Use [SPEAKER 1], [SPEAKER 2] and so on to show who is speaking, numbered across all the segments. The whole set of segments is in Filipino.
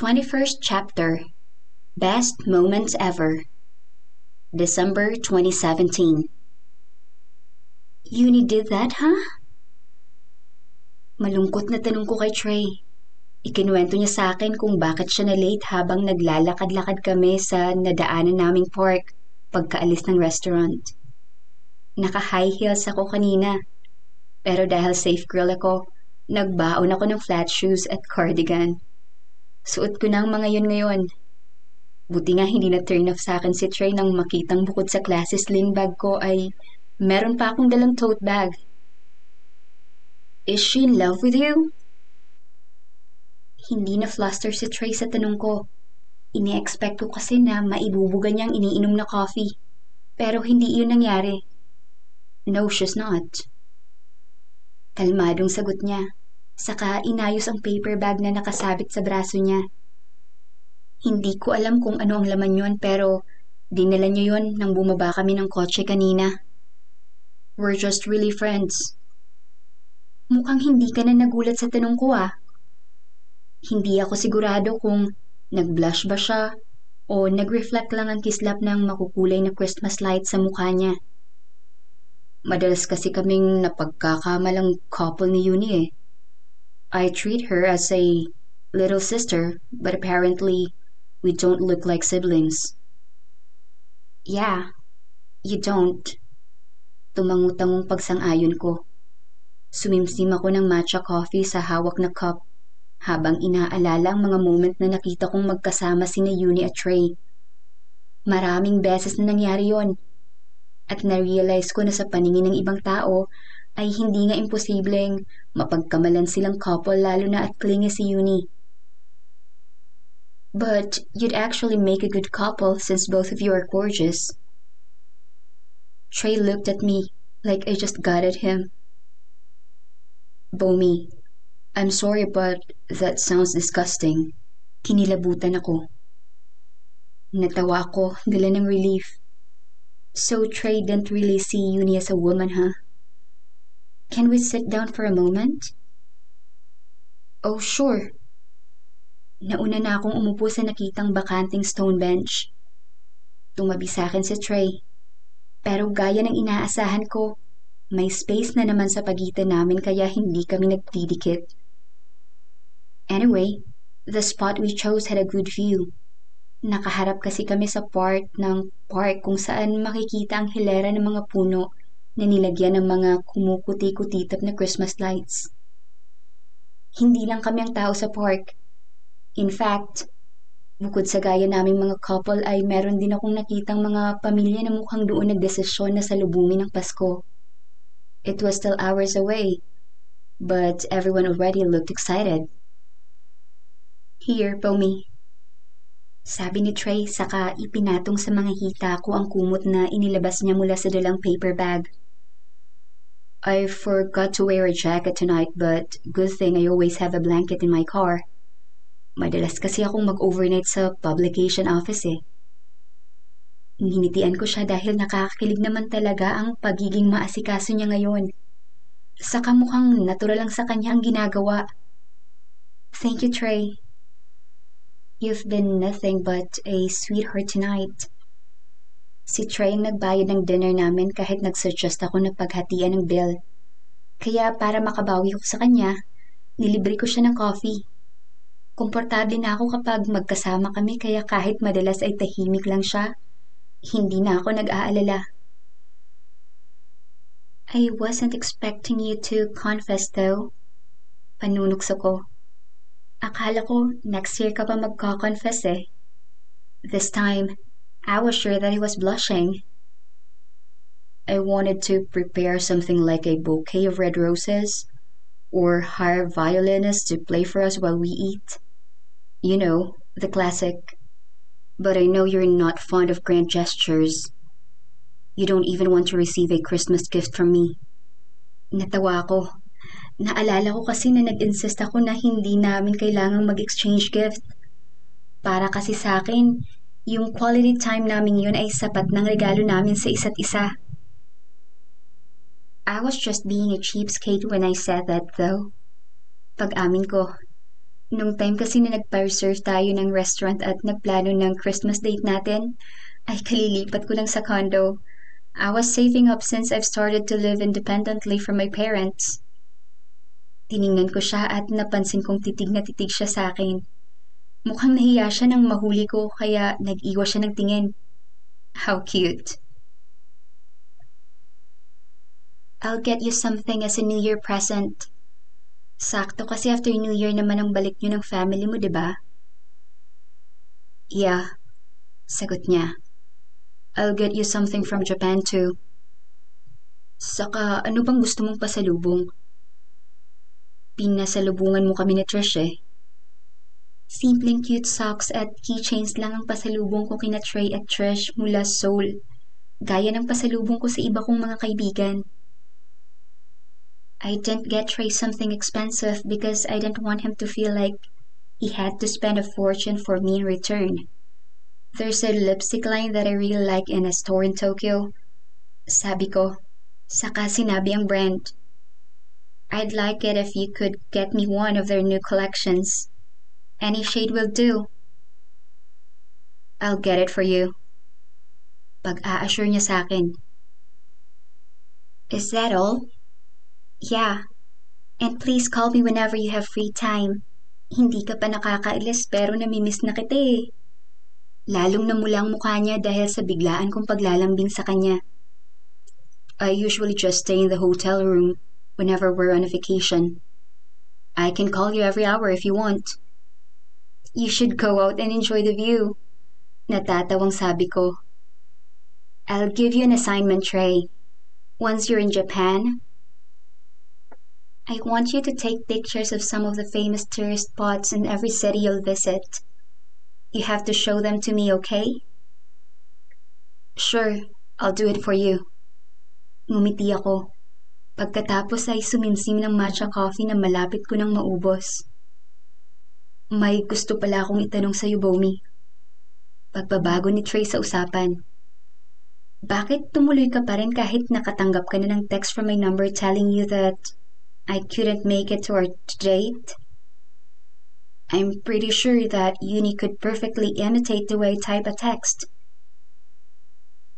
[SPEAKER 1] 21st Chapter Best Moments Ever December 2017 Uni did that, huh? Malungkot na tanong ko kay Trey. Ikinuwento niya sa akin kung bakit siya na late habang naglalakad-lakad kami sa nadaanan naming park pagkaalis ng restaurant. Naka-high heels ako kanina. Pero dahil safe girl ako, nagbaon ako ng flat shoes at cardigan. Suot ko na ang mga yun ngayon. Buti nga hindi na turn off sa akin si Trey nang makitang bukod sa klase sling bag ko ay meron pa akong dalang tote bag. Is she in love with you? Hindi na fluster si Trey sa tanong ko. Ini-expect ko kasi na maibubuga niyang iniinom na coffee. Pero hindi iyon nangyari. No, she's not. Kalmadong sagot niya. Saka inayos ang paper bag na nakasabit sa braso niya. Hindi ko alam kung ano ang laman yon pero dinala niya yon nang bumaba kami ng kotse kanina. We're just really friends. Mukhang hindi ka na nagulat sa tanong ko ah. Hindi ako sigurado kung nag-blush ba siya o nag-reflect lang ang kislap ng makukulay na Christmas light sa mukha niya. Madalas kasi kaming napagkakamalang couple ni Uni eh. I treat her as a little sister, but apparently we don't look like siblings. Yeah, you don't. Tumangutangong pagsang-ayon ko. Sumimsim ako ng matcha coffee sa hawak na cup habang inaalala ang mga moment na nakita kong magkasama sina Uni at Trey. Maraming beses na nangyari yon. At na-realize ko na sa paningin ng ibang tao ay hindi nga imposibleng mapagkamalan silang couple lalo na at clingy si Uni. But you'd actually make a good couple since both of you are gorgeous. Trey looked at me like I just got at him. Bomi, I'm sorry but that sounds disgusting. Kinilabutan ako. Natawa ako, dala ng relief. So Trey didn't really see Uni as a woman, huh? Can we sit down for a moment? Oh, sure. Nauna na akong umupo sa nakitang bakanting stone bench. Tumabi sa akin si Trey. Pero gaya ng inaasahan ko, may space na naman sa pagitan namin kaya hindi kami nagdidikit. Anyway, the spot we chose had a good view. Nakaharap kasi kami sa part ng park kung saan makikita ang hilera ng mga puno na nilagyan ng mga kumukuti-kutitap na Christmas lights. Hindi lang kami ang tao sa park. In fact, bukod sa gaya naming mga couple ay meron din akong nakitang mga pamilya na mukhang doon nagdesisyon na salubungin ng Pasko. It was still hours away, but everyone already looked excited. Here, Pomi. Sabi ni Trey saka ipinatong sa mga hita ko ang kumot na inilabas niya mula sa dalang paper bag. I forgot to wear a jacket tonight but good thing I always have a blanket in my car. Madalas kasi akong mag-overnight sa publication office eh. Ninitian ko siya dahil nakakakilig naman talaga ang pagiging maasikaso niya ngayon. Saka mukhang natural lang sa kanya ang ginagawa. Thank you, Trey. You've been nothing but a sweetheart tonight. Si Trey ang nagbayad ng dinner namin kahit nagsuggest ako na paghatian ng bill. Kaya para makabawi ko sa kanya, nilibre ko siya ng coffee. Komportable na ako kapag magkasama kami kaya kahit madalas ay tahimik lang siya, hindi na ako nag-aalala. I wasn't expecting you to confess though. Panunukso ko. Akala ko next year ka pa magko-confess eh. This time, I was sure that he was blushing. I wanted to prepare something like a bouquet of red roses, or hire violinists to play for us while we eat. You know, the classic. But I know you're not fond of grand gestures. You don't even want to receive a Christmas gift from me. Natawa ako. Naalala ko kasi na nag-insist ako na hindi namin kailangang mag-exchange gift. Para kasi sa akin, yung quality time namin yun ay sapat ng regalo namin sa isa't isa. I was just being a cheapskate when I said that though. Pag-amin ko, Nung time kasi na nagpa-reserve tayo ng restaurant at nagplano ng Christmas date natin, ay kalilipat ko lang sa condo. I was saving up since I've started to live independently from my parents. Tiningnan ko siya at napansin kong titig na titig siya sa akin. Mukhang nahiya siya nang mahuli ko kaya nag-iwas siya ng tingin. How cute. I'll get you something as a New Year present. Sakto kasi after New Year naman ang balik niyo ng family mo, di ba? Yeah, sagot niya. I'll get you something from Japan too. Saka ano bang gusto mong pasalubong? Pinasalubungan mo kami ni Trish eh. Simpleng cute socks at keychains lang ang pasalubong ko kina Trey at Trish mula Seoul. Gaya ng pasalubong ko sa iba kong mga kaibigan. I didn't get Trey something expensive because I didn't want him to feel like he had to spend a fortune for me in return. There's a lipstick line that I really like in a store in Tokyo. Sabi ko, saka sinabi ang brand. I'd like it if you could get me one of their new collections. Any shade will do. I'll get it for you. Pag-a-assure niya sa akin. Is that all? Yeah. And please call me whenever you have free time. Hindi ka pa nakakailis pero namimiss na kita eh. Lalong namula ang mukha niya dahil sa biglaan kong paglalambing sa kanya. I usually just stay in the hotel room whenever we're on a vacation. I can call you every hour if you want. You should go out and enjoy the view. Natatawang sabi ko. I'll give you an assignment tray. Once you're in Japan, I want you to take pictures of some of the famous tourist spots in every city you'll visit. You have to show them to me, okay? Sure, I'll do it for you. Ngumiti ako. Pagkatapos ay suminsim ng matcha coffee na malapit ko nang maubos. May gusto pala akong itanong sa iyo, Bomi. Pagbabago ni Trey sa usapan. Bakit tumuloy ka pa rin kahit nakatanggap ka na ng text from my number telling you that I couldn't make it to our date. I'm pretty sure that Uni could perfectly imitate the way I type a text.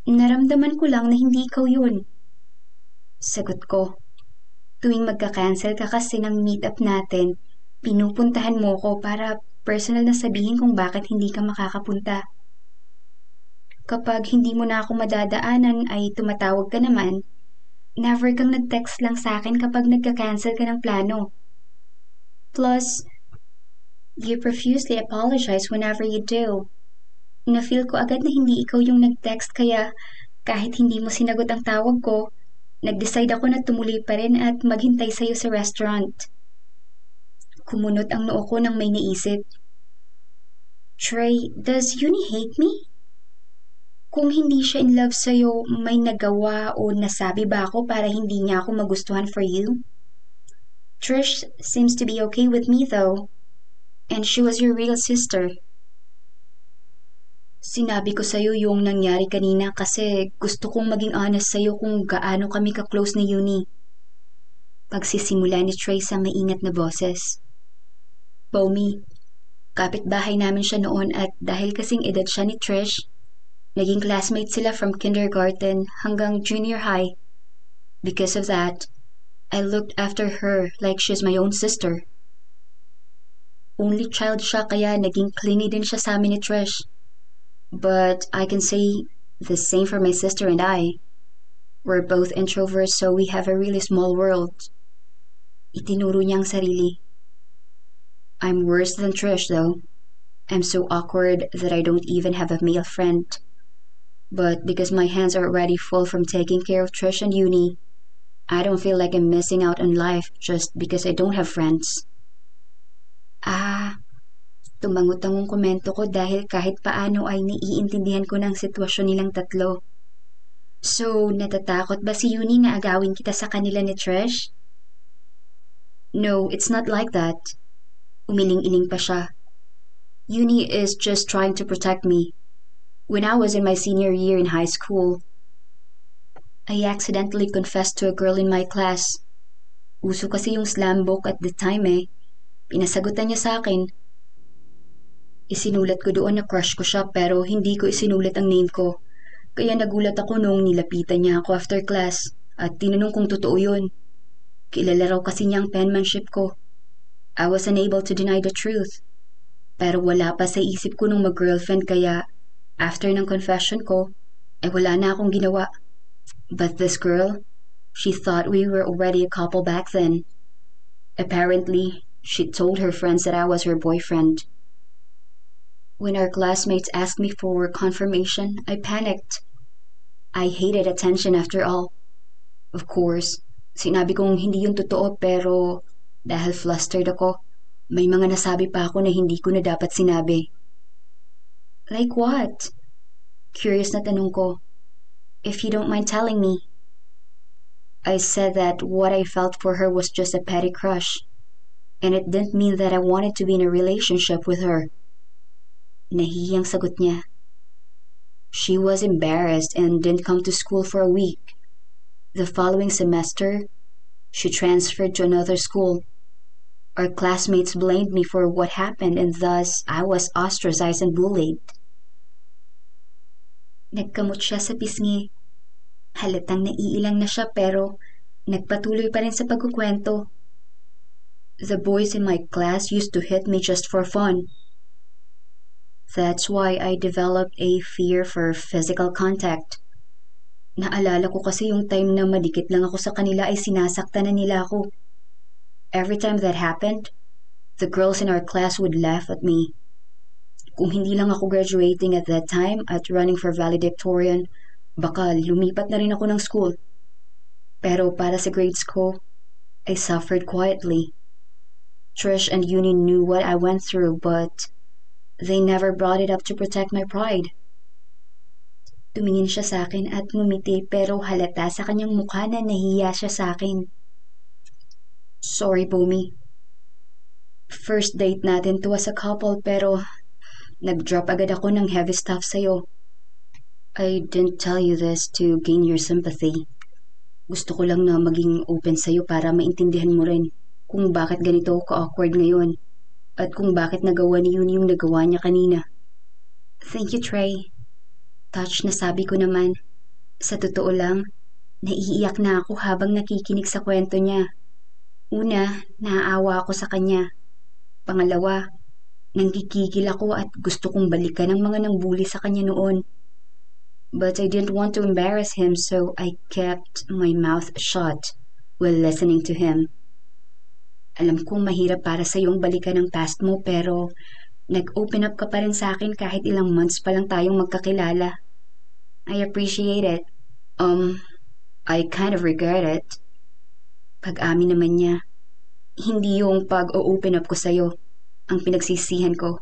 [SPEAKER 1] Naramdaman ko lang na hindi ikaw yun. Sagot ko. Tuwing magka-cancel ka kasi ng meet-up natin, pinupuntahan mo ko para personal na sabihin kung bakit hindi ka makakapunta. Kapag hindi mo na ako madadaanan ay tumatawag ka naman Never kang nag-text lang sa akin kapag nagka-cancel ka ng plano. Plus, you profusely apologize whenever you do. Na-feel ko agad na hindi ikaw yung nag-text kaya kahit hindi mo sinagot ang tawag ko, nag-decide ako na tumuloy pa rin at maghintay sa'yo sa restaurant. Kumunot ang noo ko nang may naisip. Trey, does Uni hate me? Kung hindi siya in love sa'yo, may nagawa o nasabi ba ako para hindi niya ako magustuhan for you? Trish seems to be okay with me though. And she was your real sister. Sinabi ko sa'yo yung nangyari kanina kasi gusto kong maging honest sa'yo kung gaano kami ka-close ni Uni. Pagsisimula ni Trey sa maingat na boses. Bomi, kapitbahay namin siya noon at dahil kasing edad siya ni Trish, Naging classmates sila from kindergarten hanggang junior high. Because of that, I looked after her like she's my own sister. Only child siya kaya naging clingy din siya sa amin ni Trish. But I can say the same for my sister and I. We're both introverts so we have a really small world. Itinuro niya ang sarili. I'm worse than Trish though. I'm so awkward that I don't even have a male friend. But because my hands are already full from taking care of Trish and Uni, I don't feel like I'm missing out on life just because I don't have friends. Ah, tumangot-tangong komento ko dahil kahit paano ay naiintindihan ko ng sitwasyon nilang tatlo. So, natatakot ba si Uni na agawin kita sa kanila ni Trish? No, it's not like that. Umiling-iling pa siya. Uni is just trying to protect me. When I was in my senior year in high school, I accidentally confessed to a girl in my class. Uso kasi yung slam book at the time eh. Pinasagutan niya sa akin. Isinulat ko doon na crush ko siya pero hindi ko isinulat ang name ko. Kaya nagulat ako nung nilapitan niya ako after class at tinanong kung totoo yun. Kilala raw kasi niya ang penmanship ko. I was unable to deny the truth. Pero wala pa sa isip ko nung mag-girlfriend kaya after ng confession ko, ay wala na akong ginawa. But this girl, she thought we were already a couple back then. Apparently, she told her friends that I was her boyfriend. When our classmates asked me for confirmation, I panicked. I hated attention after all. Of course, sinabi kong hindi yun totoo pero dahil flustered ako, may mga nasabi pa ako na hindi ko na dapat sinabi. Like what? Curious na tanong ko. If you don't mind telling me. I said that what I felt for her was just a petty crush. And it didn't mean that I wanted to be in a relationship with her. Nahihiyang sagot niya. She was embarrassed and didn't come to school for a week. The following semester, she transferred to another school. Our classmates blamed me for what happened and thus I was ostracized and bullied. Nagkamot siya sa pisngi. Halatang naiilang na siya pero nagpatuloy pa rin sa pagkukwento. The boys in my class used to hit me just for fun. That's why I developed a fear for physical contact. Naalala ko kasi yung time na madikit lang ako sa kanila ay sinasaktan na nila ako. Every time that happened, the girls in our class would laugh at me. Kung hindi lang ako graduating at that time at running for valedictorian, baka lumipat na rin ako ng school. Pero para sa grades ko, I suffered quietly. Trish and Uni knew what I went through but They never brought it up to protect my pride. Tumingin siya sa akin at ngumiti pero halata sa kanyang mukha na nahiya siya sa akin. Sorry, Bumi. First date natin to as a couple pero nag-drop agad ako ng heavy stuff sa'yo. I didn't tell you this to gain your sympathy. Gusto ko lang na maging open sa'yo para maintindihan mo rin kung bakit ganito ka-awkward ngayon at kung bakit nagawa ni Yun yung nagawa niya kanina. Thank you, Trey. Touch na sabi ko naman. Sa totoo lang, naiiyak na ako habang nakikinig sa kwento niya. Una, naaawa ako sa kanya. Pangalawa, nanggigigil ako at gusto kong balikan ang mga nangbuli sa kanya noon. But I didn't want to embarrass him so I kept my mouth shut while listening to him. Alam kong mahirap para sa iyong balikan ang past mo pero nag-open up ka pa rin sa akin kahit ilang months pa lang tayong magkakilala. I appreciate it. Um, I kind of regret it. Pag-amin naman niya, hindi yung pag-open up ko sa'yo ang pinagsisihan ko.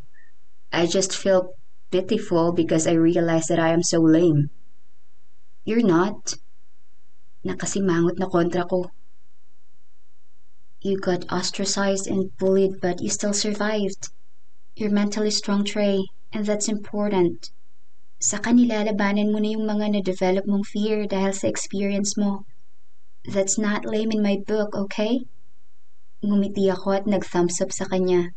[SPEAKER 1] I just feel pitiful because I realize that I am so lame. You're not. Nakasimangot na kontra ko. You got ostracized and bullied, but you still survived. You're mentally strong, Trey, and that's important. Sa kanila, labanan mo na yung mga na-develop mong fear dahil sa experience mo. That's not lame in my book, okay? Ngumiti ako at nag-thumbs up sa kanya.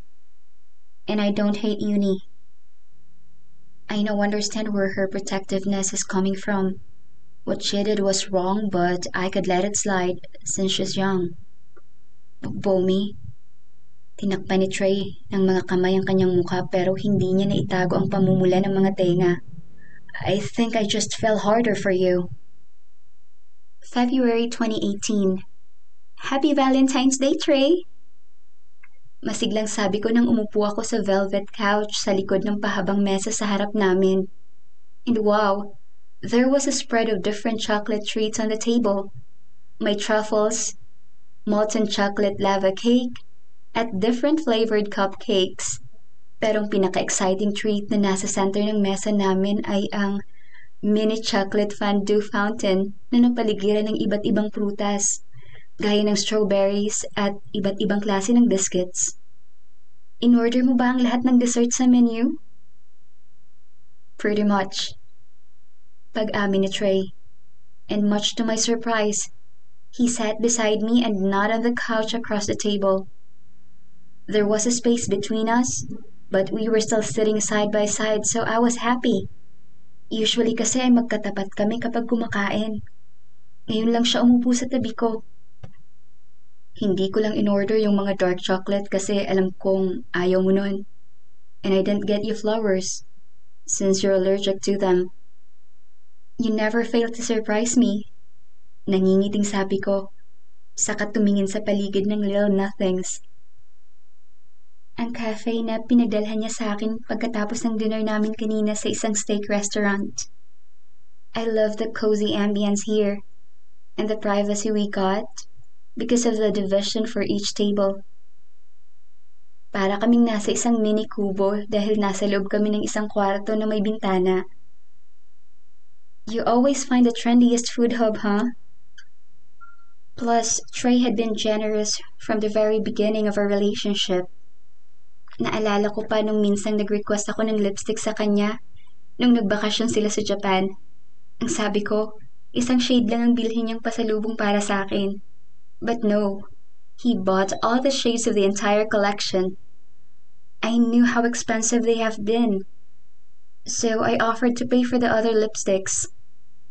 [SPEAKER 1] And I don't hate uni. I now understand where her protectiveness is coming from. What she did was wrong, but I could let it slide since she's young. Bomi. Tinakpan ni Trey ng mga kamay ang kanyang mukha pero hindi niya naitago ang pamumula ng mga tenga. I think I just fell harder for you. February 2018 Happy Valentine's Day, Trey! Masiglang sabi ko nang umupo ako sa velvet couch sa likod ng pahabang mesa sa harap namin. And wow, there was a spread of different chocolate treats on the table. My truffles, molten chocolate lava cake, at different flavored cupcakes. Pero ang pinaka-exciting treat na nasa center ng mesa namin ay ang mini chocolate fondue fountain na napaligiran ng iba't ibang prutas, gaya ng strawberries at iba't ibang klase ng biscuits. In-order mo ba ang lahat ng dessert sa menu? Pretty much. Pag-amin ni Trey. And much to my surprise, He sat beside me and not on the couch across the table. There was a space between us, but we were still sitting side by side so I was happy. Usually kasi ay magkatapat kami kapag kumakain. Ngayon lang siya umupo sa tabi ko. Hindi ko lang in-order yung mga dark chocolate kasi alam kong ayaw mo nun. And I didn't get you flowers since you're allergic to them. You never fail to surprise me. Nangingiting sabi ko, saka tumingin sa paligid ng little nothings. Ang cafe na pinadalhan niya sa akin pagkatapos ng dinner namin kanina sa isang steak restaurant. I love the cozy ambience here and the privacy we got because of the division for each table. Para kaming nasa isang mini kubo dahil nasa loob kami ng isang kwarto na may bintana. You always find the trendiest food hub, huh? Plus, Trey had been generous from the very beginning of our relationship. Naalala ko pa nung minsang nag-request ako ng lipstick sa kanya nung nagbakasyon sila sa Japan. Ang sabi ko, isang shade lang ang bilhin niyang pasalubong para sa akin. But no, he bought all the shades of the entire collection. I knew how expensive they have been. So I offered to pay for the other lipsticks.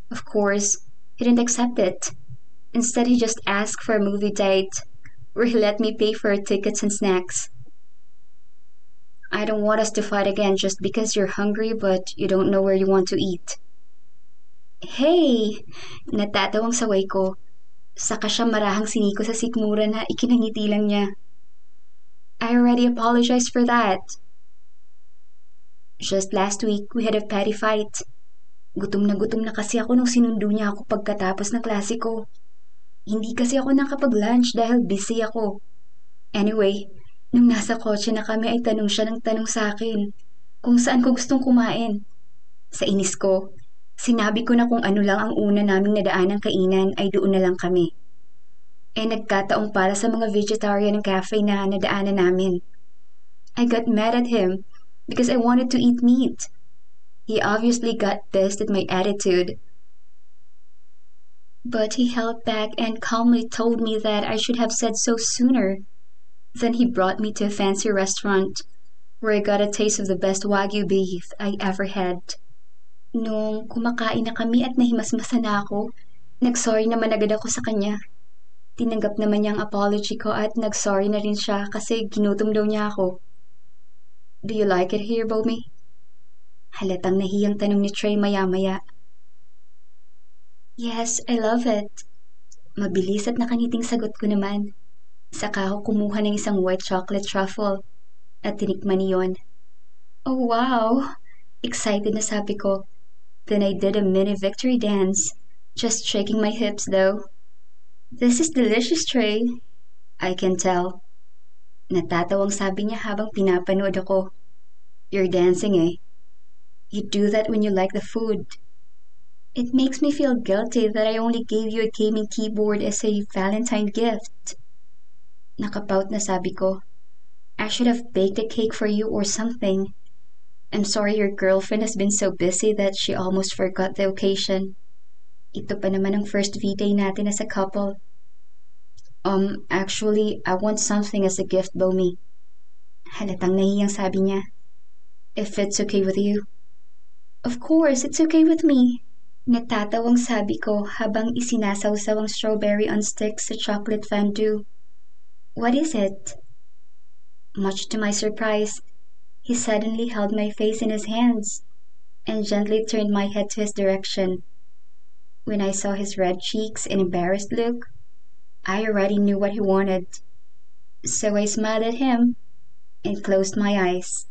[SPEAKER 1] Of course, he didn't accept it. Instead, he just asked for a movie date where he let me pay for tickets and snacks. I don't want us to fight again just because you're hungry but you don't know where you want to eat. Hey! Natatawang saway ko. Saka siya marahang siniko sa sikmura na ikinangiti lang niya. I already apologized for that. Just last week, we had a petty fight. Gutom na gutom na kasi ako nung sinundo niya ako pagkatapos ng klase ko. Hindi kasi ako nakapag-lunch dahil busy ako. Anyway, nung nasa kotse na kami ay tanong siya ng tanong sa akin kung saan ko gustong kumain. Sa inis ko, sinabi ko na kung ano lang ang una naming nadaan ng kainan ay doon na lang kami. Eh nagkataong para sa mga vegetarian ng cafe na nadaanan namin. I got mad at him because I wanted to eat meat. He obviously got pissed at my attitude but he held back and calmly told me that I should have said so sooner. Then he brought me to a fancy restaurant where I got a taste of the best Wagyu beef I ever had. Nung kumakain na kami at nahimasmasa na ako, nagsorry naman agad ako sa kanya. Tinanggap naman niya ang apology ko at nagsorry na rin siya kasi ginutom daw niya ako. Do you like it here, Bomi? Halatang nahiyang tanong ni Trey maya-maya. Yes, I love it. Mabilis at nakaniting sagot ko naman. Saka ako kumuha ng isang white chocolate truffle at tinikman niyon. Oh wow! Excited na sabi ko. Then I did a mini victory dance, just shaking my hips though. This is delicious, Trey. I can tell. Natatawang sabi niya habang pinapanood ako. You're dancing eh. You do that when you like the food. It makes me feel guilty that I only gave you a gaming keyboard as a Valentine gift. Nakapout na sabi ko. I should have baked a cake for you or something. I'm sorry your girlfriend has been so busy that she almost forgot the occasion. Ito pa naman ang first V-Day natin as a couple. Um, actually, I want something as a gift, Bomi. Halatang nahiyang sabi niya. If it's okay with you. Of course, it's okay with me. Natatawang sabi ko habang isinasawsaw ang strawberry on sticks sa chocolate fondue. What is it? Much to my surprise, he suddenly held my face in his hands and gently turned my head to his direction. When I saw his red cheeks and embarrassed look, I already knew what he wanted. So I smiled at him and closed my eyes.